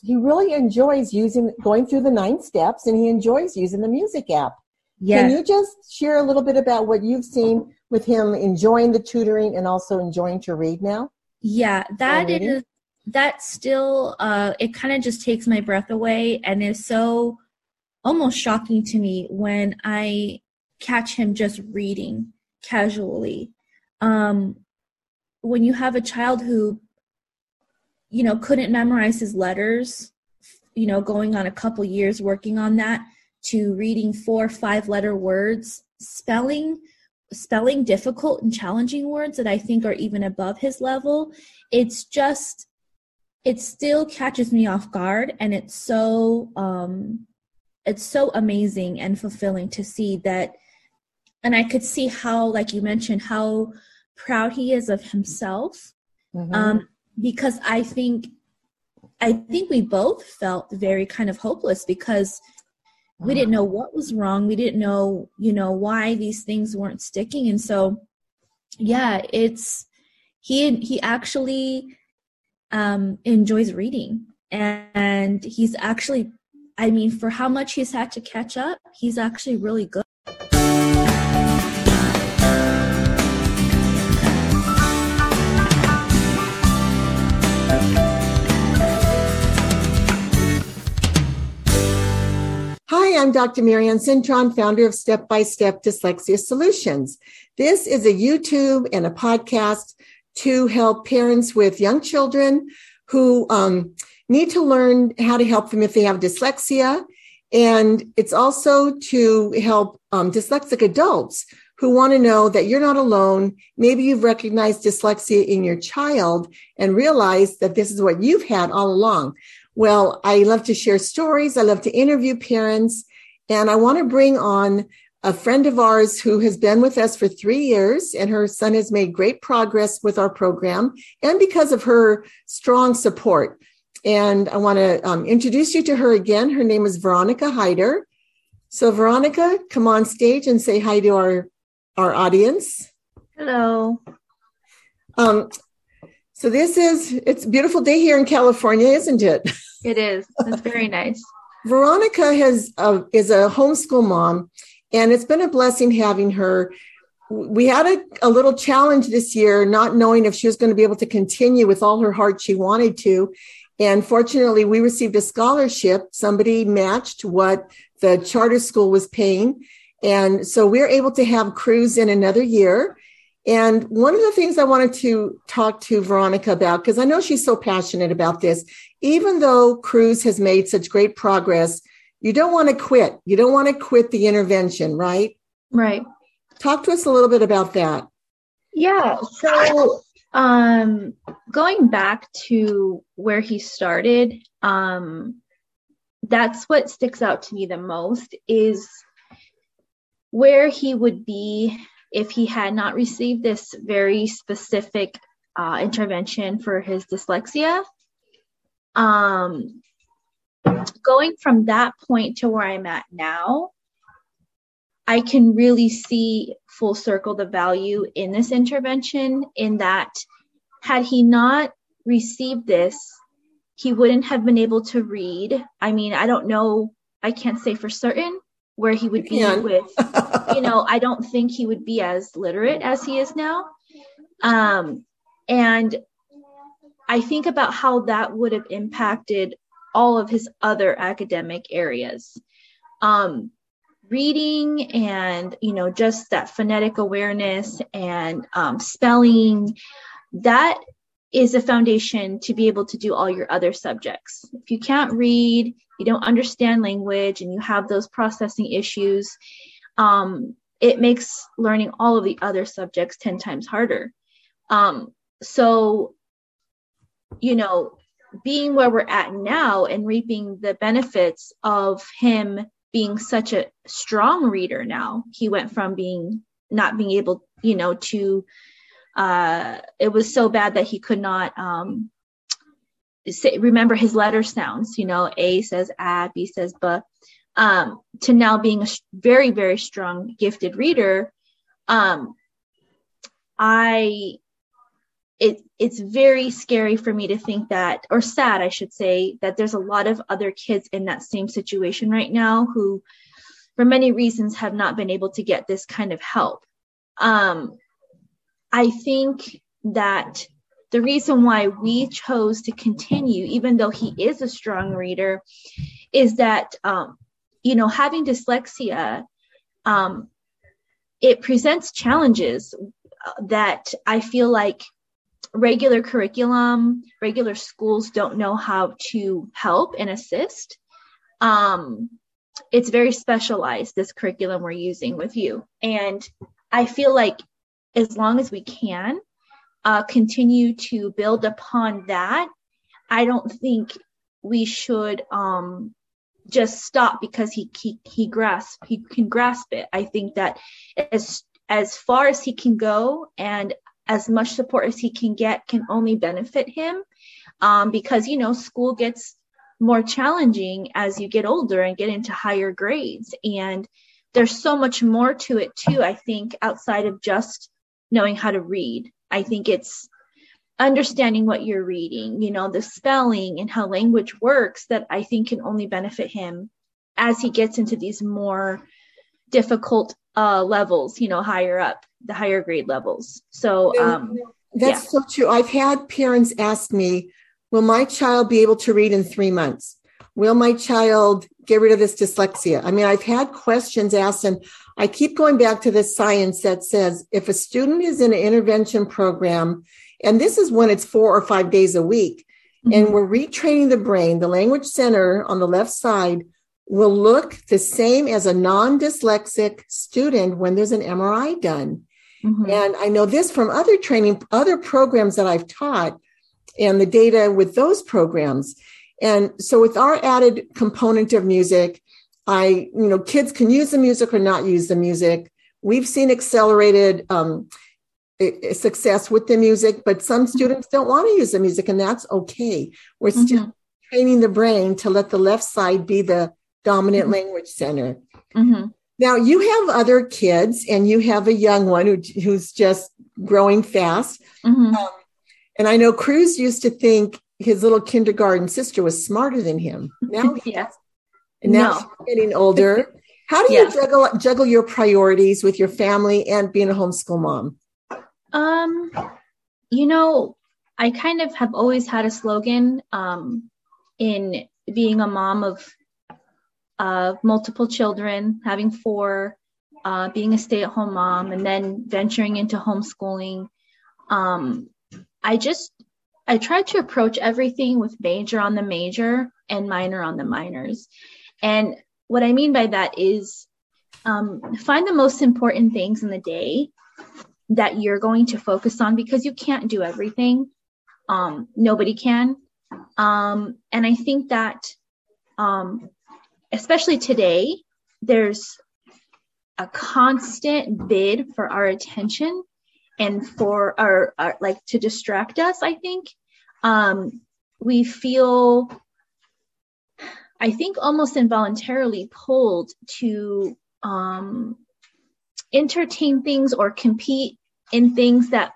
he really enjoys using going through the nine steps and he enjoys using the music app. Yes. Can you just share a little bit about what you've seen with him enjoying the tutoring and also enjoying to read now? Yeah, that is that still uh it kind of just takes my breath away and is so almost shocking to me when I catch him just reading casually. Um when you have a child who you know couldn't memorize his letters you know going on a couple years working on that to reading four five letter words spelling spelling difficult and challenging words that i think are even above his level it's just it still catches me off guard and it's so um it's so amazing and fulfilling to see that and i could see how like you mentioned how proud he is of himself mm-hmm. um because I think I think we both felt very kind of hopeless because we didn't know what was wrong. We didn't know, you know, why these things weren't sticking. And so yeah, it's he he actually um enjoys reading and he's actually I mean for how much he's had to catch up, he's actually really good. I'm Dr. Marianne Cintron, founder of Step by Step Dyslexia Solutions. This is a YouTube and a podcast to help parents with young children who um, need to learn how to help them if they have dyslexia. And it's also to help um, dyslexic adults who want to know that you're not alone. Maybe you've recognized dyslexia in your child and realized that this is what you've had all along. Well, I love to share stories. I love to interview parents and I want to bring on a friend of ours who has been with us for three years, and her son has made great progress with our program and because of her strong support. And I want to um, introduce you to her again. Her name is Veronica Hyder. So, Veronica, come on stage and say hi to our, our audience. Hello. Um, so this is it's a beautiful day here in California, isn't it? It is. It's very nice. Veronica has uh, is a homeschool mom, and it's been a blessing having her. We had a, a little challenge this year, not knowing if she was going to be able to continue with all her heart she wanted to. And fortunately, we received a scholarship. Somebody matched what the charter school was paying. And so we're able to have Cruz in another year. And one of the things I wanted to talk to Veronica about, because I know she's so passionate about this, even though Cruz has made such great progress, you don't want to quit. You don't want to quit the intervention, right? Right. Talk to us a little bit about that. Yeah. So, um, going back to where he started, um, that's what sticks out to me the most is where he would be if he had not received this very specific uh, intervention for his dyslexia. Um, going from that point to where I'm at now, I can really see full circle the value in this intervention in that had he not received this, he wouldn't have been able to read. I mean, I don't know, I can't say for certain, where he would be with you know i don't think he would be as literate as he is now. Um and i think about how that would have impacted all of his other academic areas. Um reading and you know just that phonetic awareness and um, spelling that is a foundation to be able to do all your other subjects. If you can't read you don't understand language and you have those processing issues, um, it makes learning all of the other subjects 10 times harder. Um, so, you know, being where we're at now and reaping the benefits of him being such a strong reader now, he went from being not being able, you know, to uh, it was so bad that he could not um, say, remember his letter sounds, you know, A says A, B says B, um, to now being a very, very strong, gifted reader, um, I it it's very scary for me to think that or sad i should say that there's a lot of other kids in that same situation right now who for many reasons have not been able to get this kind of help. Um, i think that the reason why we chose to continue even though he is a strong reader is that um, you know having dyslexia um, it presents challenges that i feel like regular curriculum, regular schools don't know how to help and assist. Um, it's very specialized, this curriculum we're using with you. And I feel like as long as we can uh, continue to build upon that, I don't think we should um, just stop because he, he he grasp he can grasp it. I think that as as far as he can go and as much support as he can get can only benefit him um, because you know school gets more challenging as you get older and get into higher grades and there's so much more to it too i think outside of just knowing how to read i think it's understanding what you're reading you know the spelling and how language works that i think can only benefit him as he gets into these more difficult uh, levels, you know, higher up, the higher grade levels. So um, that's yeah. so true. I've had parents ask me, Will my child be able to read in three months? Will my child get rid of this dyslexia? I mean, I've had questions asked, and I keep going back to the science that says if a student is in an intervention program, and this is when it's four or five days a week, mm-hmm. and we're retraining the brain, the language center on the left side will look the same as a non dyslexic student when there's an MRI done. Mm-hmm. And I know this from other training, other programs that I've taught and the data with those programs. And so with our added component of music, I, you know, kids can use the music or not use the music. We've seen accelerated um, success with the music, but some mm-hmm. students don't want to use the music, and that's okay. We're mm-hmm. still training the brain to let the left side be the dominant mm-hmm. language center. Mm-hmm. Now you have other kids and you have a young one who, who's just growing fast. Mm-hmm. Um, and I know Cruz used to think his little kindergarten sister was smarter than him. Now, yes. And now no. she's getting older. How do you juggle juggle your priorities with your family and being a homeschool mom? Um, you know, I kind of have always had a slogan um, in being a mom of of multiple children, having four, uh, being a stay at home mom, and then venturing into homeschooling. Um, I just, I try to approach everything with major on the major and minor on the minors. And what I mean by that is um, find the most important things in the day that you're going to focus on because you can't do everything. Um, nobody can. Um, and I think that um, especially today, there's a constant bid for our attention and for our, our like to distract us, I think. Um, we feel, I think, almost involuntarily pulled to um, entertain things or compete in things that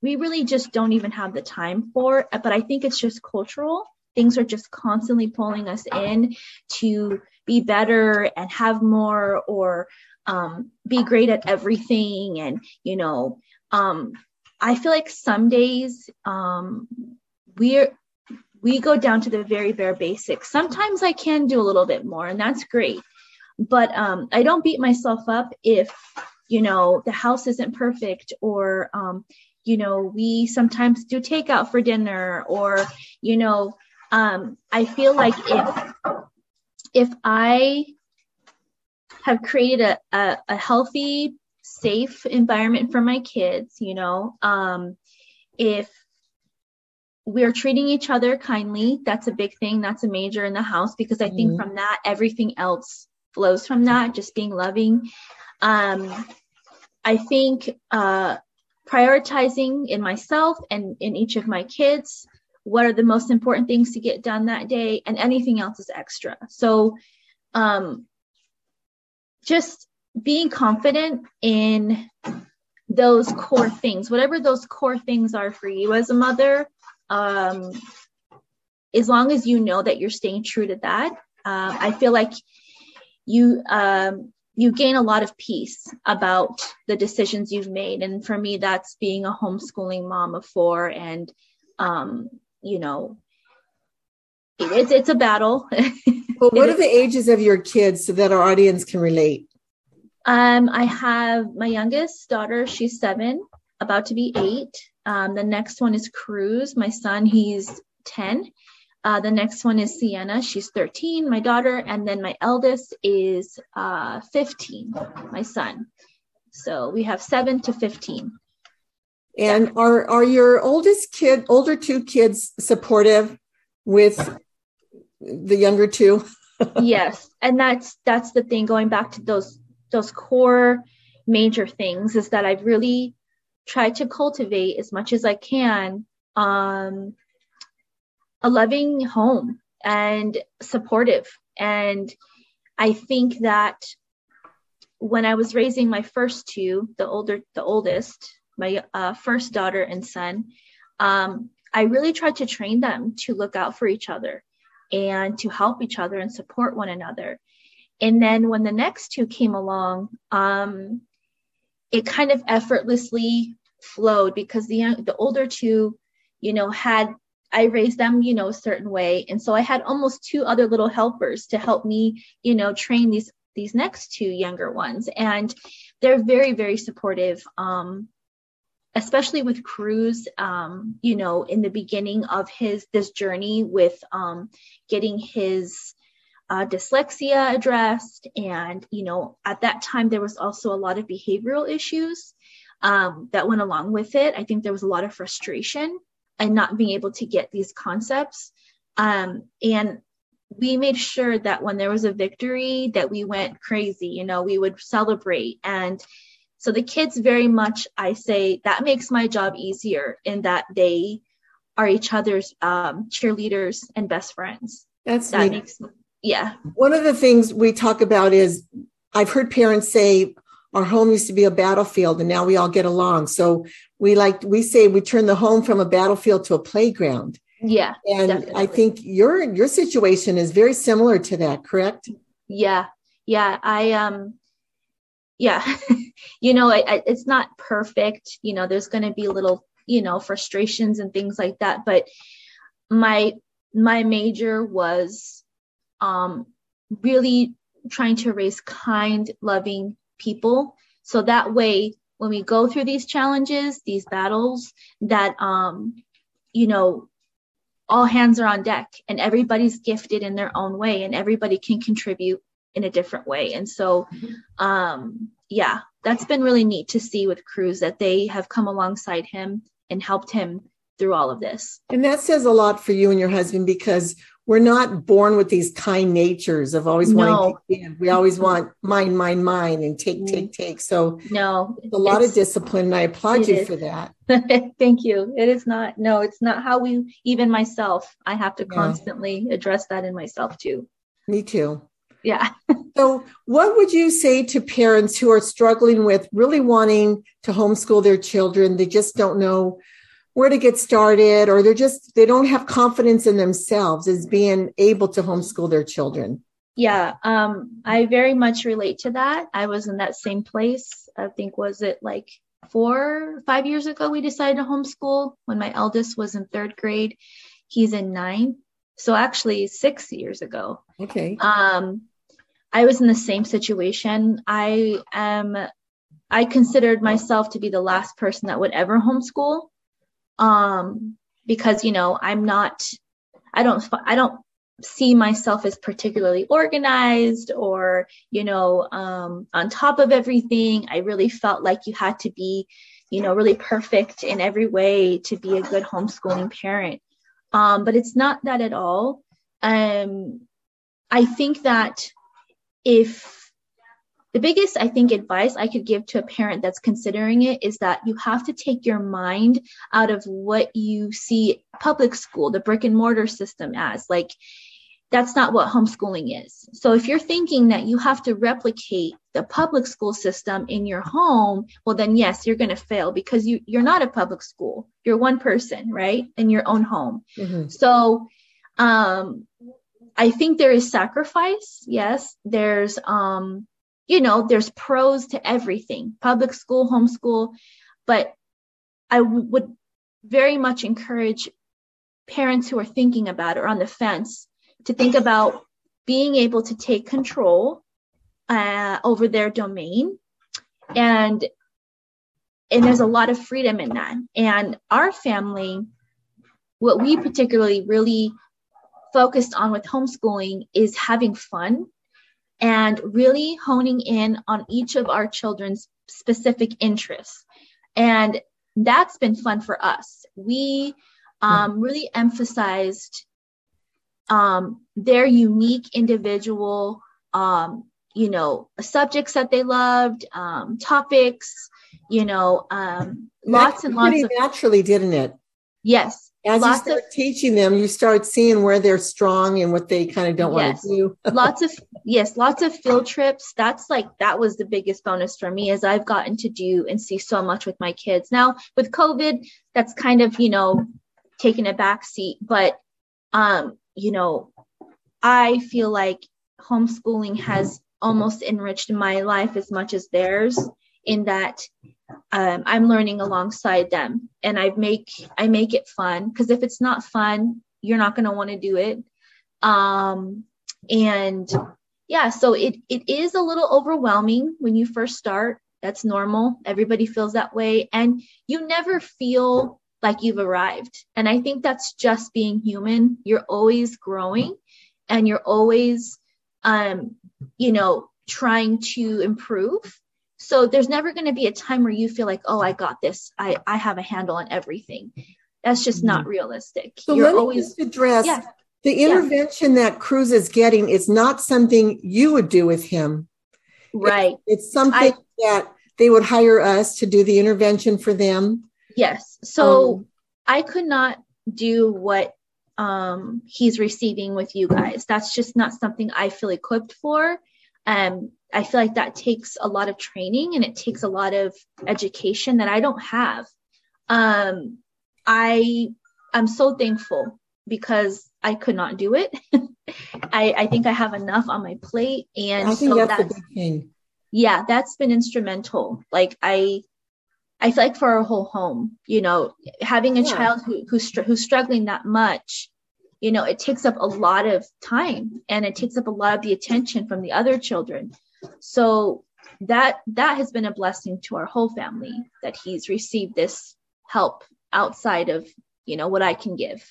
we really just don't even have the time for. But I think it's just cultural. Things are just constantly pulling us in to be better and have more or um, be great at everything and you know um, i feel like some days um, we're we go down to the very bare basics. Sometimes i can do a little bit more and that's great. But um, i don't beat myself up if you know the house isn't perfect or um, you know we sometimes do takeout for dinner or you know um, i feel like if if I have created a, a, a healthy, safe environment for my kids, you know, um, if we're treating each other kindly, that's a big thing. That's a major in the house because I think mm-hmm. from that, everything else flows from that, just being loving. Um, I think uh, prioritizing in myself and in each of my kids what are the most important things to get done that day and anything else is extra so um just being confident in those core things, whatever those core things are for you as a mother, um, as long as you know that you're staying true to that, uh, I feel like you um, you gain a lot of peace about the decisions you've made. And for me, that's being a homeschooling mom of four, and um, you know, it's it's a battle. well, what are the ages of your kids so that our audience can relate? Um, I have my youngest daughter, she's seven, about to be eight. Um, the next one is Cruz, my son, he's 10. Uh, the next one is Sienna, she's 13, my daughter. And then my eldest is uh, 15, my son. So we have seven to 15. And are are your oldest kid, older two kids supportive with the younger two? yes, and that's that's the thing. Going back to those those core major things is that I've really tried to cultivate as much as I can um, a loving home and supportive. And I think that when I was raising my first two, the older, the oldest, my uh, first daughter and son, um, I really tried to train them to look out for each other and to help each other and support one another. And then when the next two came along, um, it kind of effortlessly flowed because the the older two, you know, had I raised them, you know, a certain way, and so I had almost two other little helpers to help me, you know, train these these next two younger ones, and they're very very supportive. Um, especially with Cruz, um, you know, in the beginning of his this journey with um, getting his uh, dyslexia addressed. And, you know, at that time, there was also a lot of behavioral issues um, that went along with it. I think there was a lot of frustration and not being able to get these concepts. Um, and we made sure that when there was a victory that we went crazy, you know, we would celebrate. And so the kids very much, I say, that makes my job easier in that they are each other's um, cheerleaders and best friends. That's that neat. makes yeah. One of the things we talk about is I've heard parents say our home used to be a battlefield and now we all get along. So we like we say we turn the home from a battlefield to a playground. Yeah. And definitely. I think your your situation is very similar to that, correct? Yeah. Yeah, I um yeah. you know, I, I, it's not perfect, you know, there's going to be little, you know, frustrations and things like that, but my my major was um, really trying to raise kind, loving people. So that way, when we go through these challenges, these battles, that, um, you know, all hands are on deck and everybody's gifted in their own way and everybody can contribute in a different way. And so, um, yeah, that's been really neat to see with Cruz that they have come alongside him and helped him through all of this. And that says a lot for you and your husband because we're not born with these kind natures of always no. wanting. We always want mine, mine, mine, and take, take, mm. take. So no, a lot of discipline. And I applaud you is. for that. Thank you. It is not. No, it's not how we. Even myself, I have to yeah. constantly address that in myself too. Me too. Yeah. so, what would you say to parents who are struggling with really wanting to homeschool their children? They just don't know where to get started or they're just they don't have confidence in themselves as being able to homeschool their children. Yeah um i very much relate to that. I was in that same place i think was it like four five years ago we decided to homeschool when my eldest was in third grade. He's in nine so actually six years ago. Okay. Um i was in the same situation. I am i considered myself to be the last person that would ever homeschool um, because you know I'm not, I don't, I don't see myself as particularly organized or you know um, on top of everything. I really felt like you had to be, you know, really perfect in every way to be a good homeschooling parent. Um, but it's not that at all. Um, I think that if the biggest, I think, advice I could give to a parent that's considering it is that you have to take your mind out of what you see public school, the brick and mortar system as. Like, that's not what homeschooling is. So if you're thinking that you have to replicate the public school system in your home, well, then yes, you're going to fail because you, you're not a public school. You're one person, right? In your own home. Mm-hmm. So, um, I think there is sacrifice. Yes. There's, um, you know, there's pros to everything public school, homeschool. But I w- would very much encourage parents who are thinking about or on the fence to think about being able to take control uh, over their domain and and there's a lot of freedom in that and our family what we particularly really focused on with homeschooling is having fun and really honing in on each of our children's specific interests and that's been fun for us we um, really emphasized um, their unique individual, um, you know, subjects that they loved, um, topics, you know, um, lots and lots of naturally, didn't it? Yes. As lots you start of, teaching them, you start seeing where they're strong and what they kind of don't yes, want to do. lots of yes, lots of field trips. That's like that was the biggest bonus for me as I've gotten to do and see so much with my kids. Now with COVID, that's kind of you know taken a back seat, but um, you know, I feel like homeschooling has almost enriched my life as much as theirs in that um, I'm learning alongside them and I make I make it fun because if it's not fun, you're not going to want to do it. Um, and yeah, so it it is a little overwhelming when you first start. That's normal. Everybody feels that way, and you never feel like you've arrived. And I think that's just being human. You're always growing and you're always, um, you know, trying to improve. So there's never going to be a time where you feel like, oh, I got this. I, I have a handle on everything. That's just not mm-hmm. realistic. So you're let me always, just address yeah. the intervention yeah. that Cruz is getting is not something you would do with him. Right. it's something I, that they would hire us to do the intervention for them. Yes. So um, I could not do what um, he's receiving with you guys. That's just not something I feel equipped for. Um, I feel like that takes a lot of training and it takes a lot of education that I don't have. Um, I I'm so thankful because I could not do it. I, I think I have enough on my plate, and I think so that's, that's big thing. Yeah, that's been instrumental. Like I I feel like for our whole home, you know, having a yeah. child who, who's, who's struggling that much, you know, it takes up a lot of time and it takes up a lot of the attention from the other children. So that that has been a blessing to our whole family that he's received this help outside of, you know, what I can give.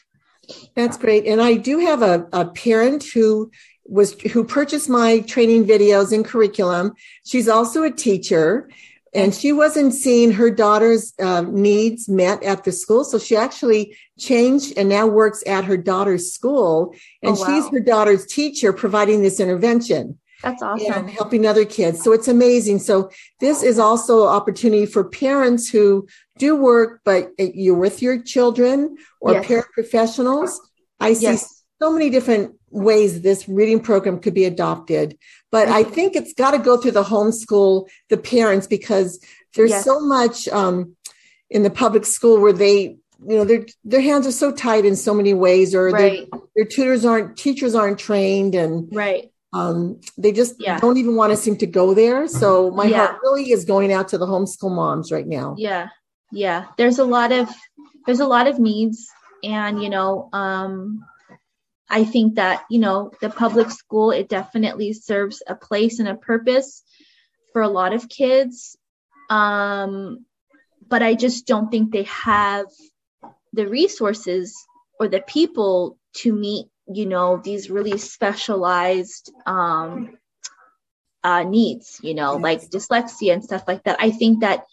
That's great. And I do have a, a parent who was who purchased my training videos and curriculum. She's also a teacher and she wasn't seeing her daughter's uh, needs met at the school so she actually changed and now works at her daughter's school and oh, wow. she's her daughter's teacher providing this intervention that's awesome and helping other kids so it's amazing so this is also an opportunity for parents who do work but you're with your children or yes. paraprofessionals i see yes. so many different ways this reading program could be adopted. But I think it's got to go through the homeschool, the parents, because there's yes. so much um, in the public school where they, you know, their their hands are so tied in so many ways, or right. their, their tutors aren't, teachers aren't trained, and right. Um, they just yeah. don't even want to seem to go there. So my yeah. heart really is going out to the homeschool moms right now. Yeah, yeah. There's a lot of there's a lot of needs, and you know, um, I think that, you know, the public school, it definitely serves a place and a purpose for a lot of kids. Um, but I just don't think they have the resources or the people to meet, you know, these really specialized um, uh, needs, you know, yes. like dyslexia and stuff like that. I think that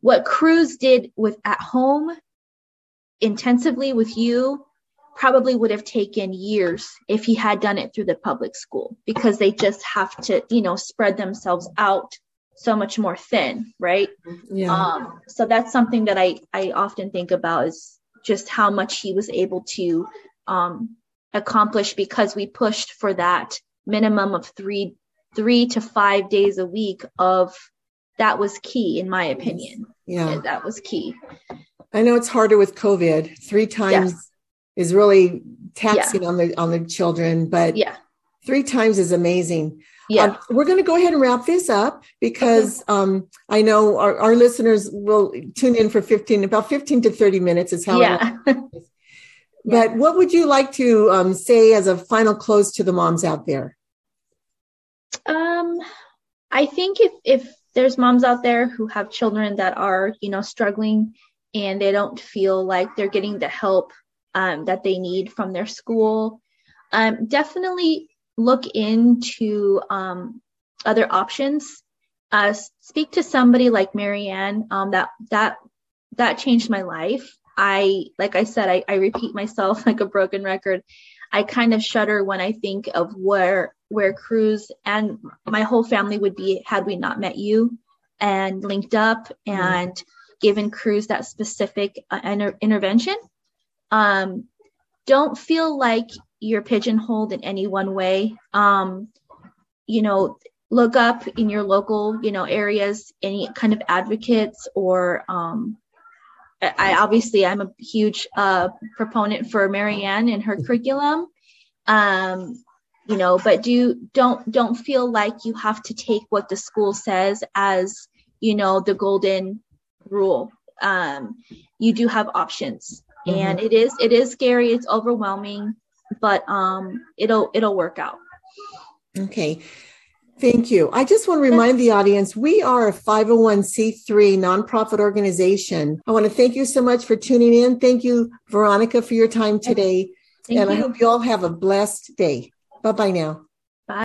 what Cruz did with at home intensively with you probably would have taken years if he had done it through the public school because they just have to, you know, spread themselves out so much more thin, right? Yeah. Um, so that's something that I I often think about is just how much he was able to um, accomplish because we pushed for that minimum of three three to five days a week of that was key in my opinion. Yeah. That was key. I know it's harder with COVID. Three times yes. is really taxing yeah. on the on the children, but yeah, three times is amazing. Yeah. Um, we're going to go ahead and wrap this up because okay. um, I know our, our, listeners will tune in for 15, about 15 to 30 minutes is how yeah. But what would you like to um, say as a final close to the moms out there? Um, I think if, if there's moms out there who have children that are, you know, struggling and they don't feel like they're getting the help um, that they need from their school, um, definitely look into um, other options. Uh, speak to somebody like Marianne. Um, that that that changed my life. I like I said, I, I repeat myself like a broken record. I kind of shudder when I think of where where Cruz and my whole family would be had we not met you and linked up mm-hmm. and mm. given Cruz that specific uh, inter- intervention. Um, don't feel like you're pigeonholed in any one way. Um, you know, look up in your local, you know, areas any kind of advocates or um, I obviously I'm a huge uh, proponent for Marianne and her curriculum. Um, you know, but do don't don't feel like you have to take what the school says as you know the golden rule. Um, you do have options, mm-hmm. and it is it is scary. It's overwhelming, but um, it'll it'll work out. Okay. Thank you. I just want to remind the audience we are a 501c3 nonprofit organization. I want to thank you so much for tuning in. Thank you, Veronica, for your time today. Thank and you. I hope you all have a blessed day. Bye bye now. Bye.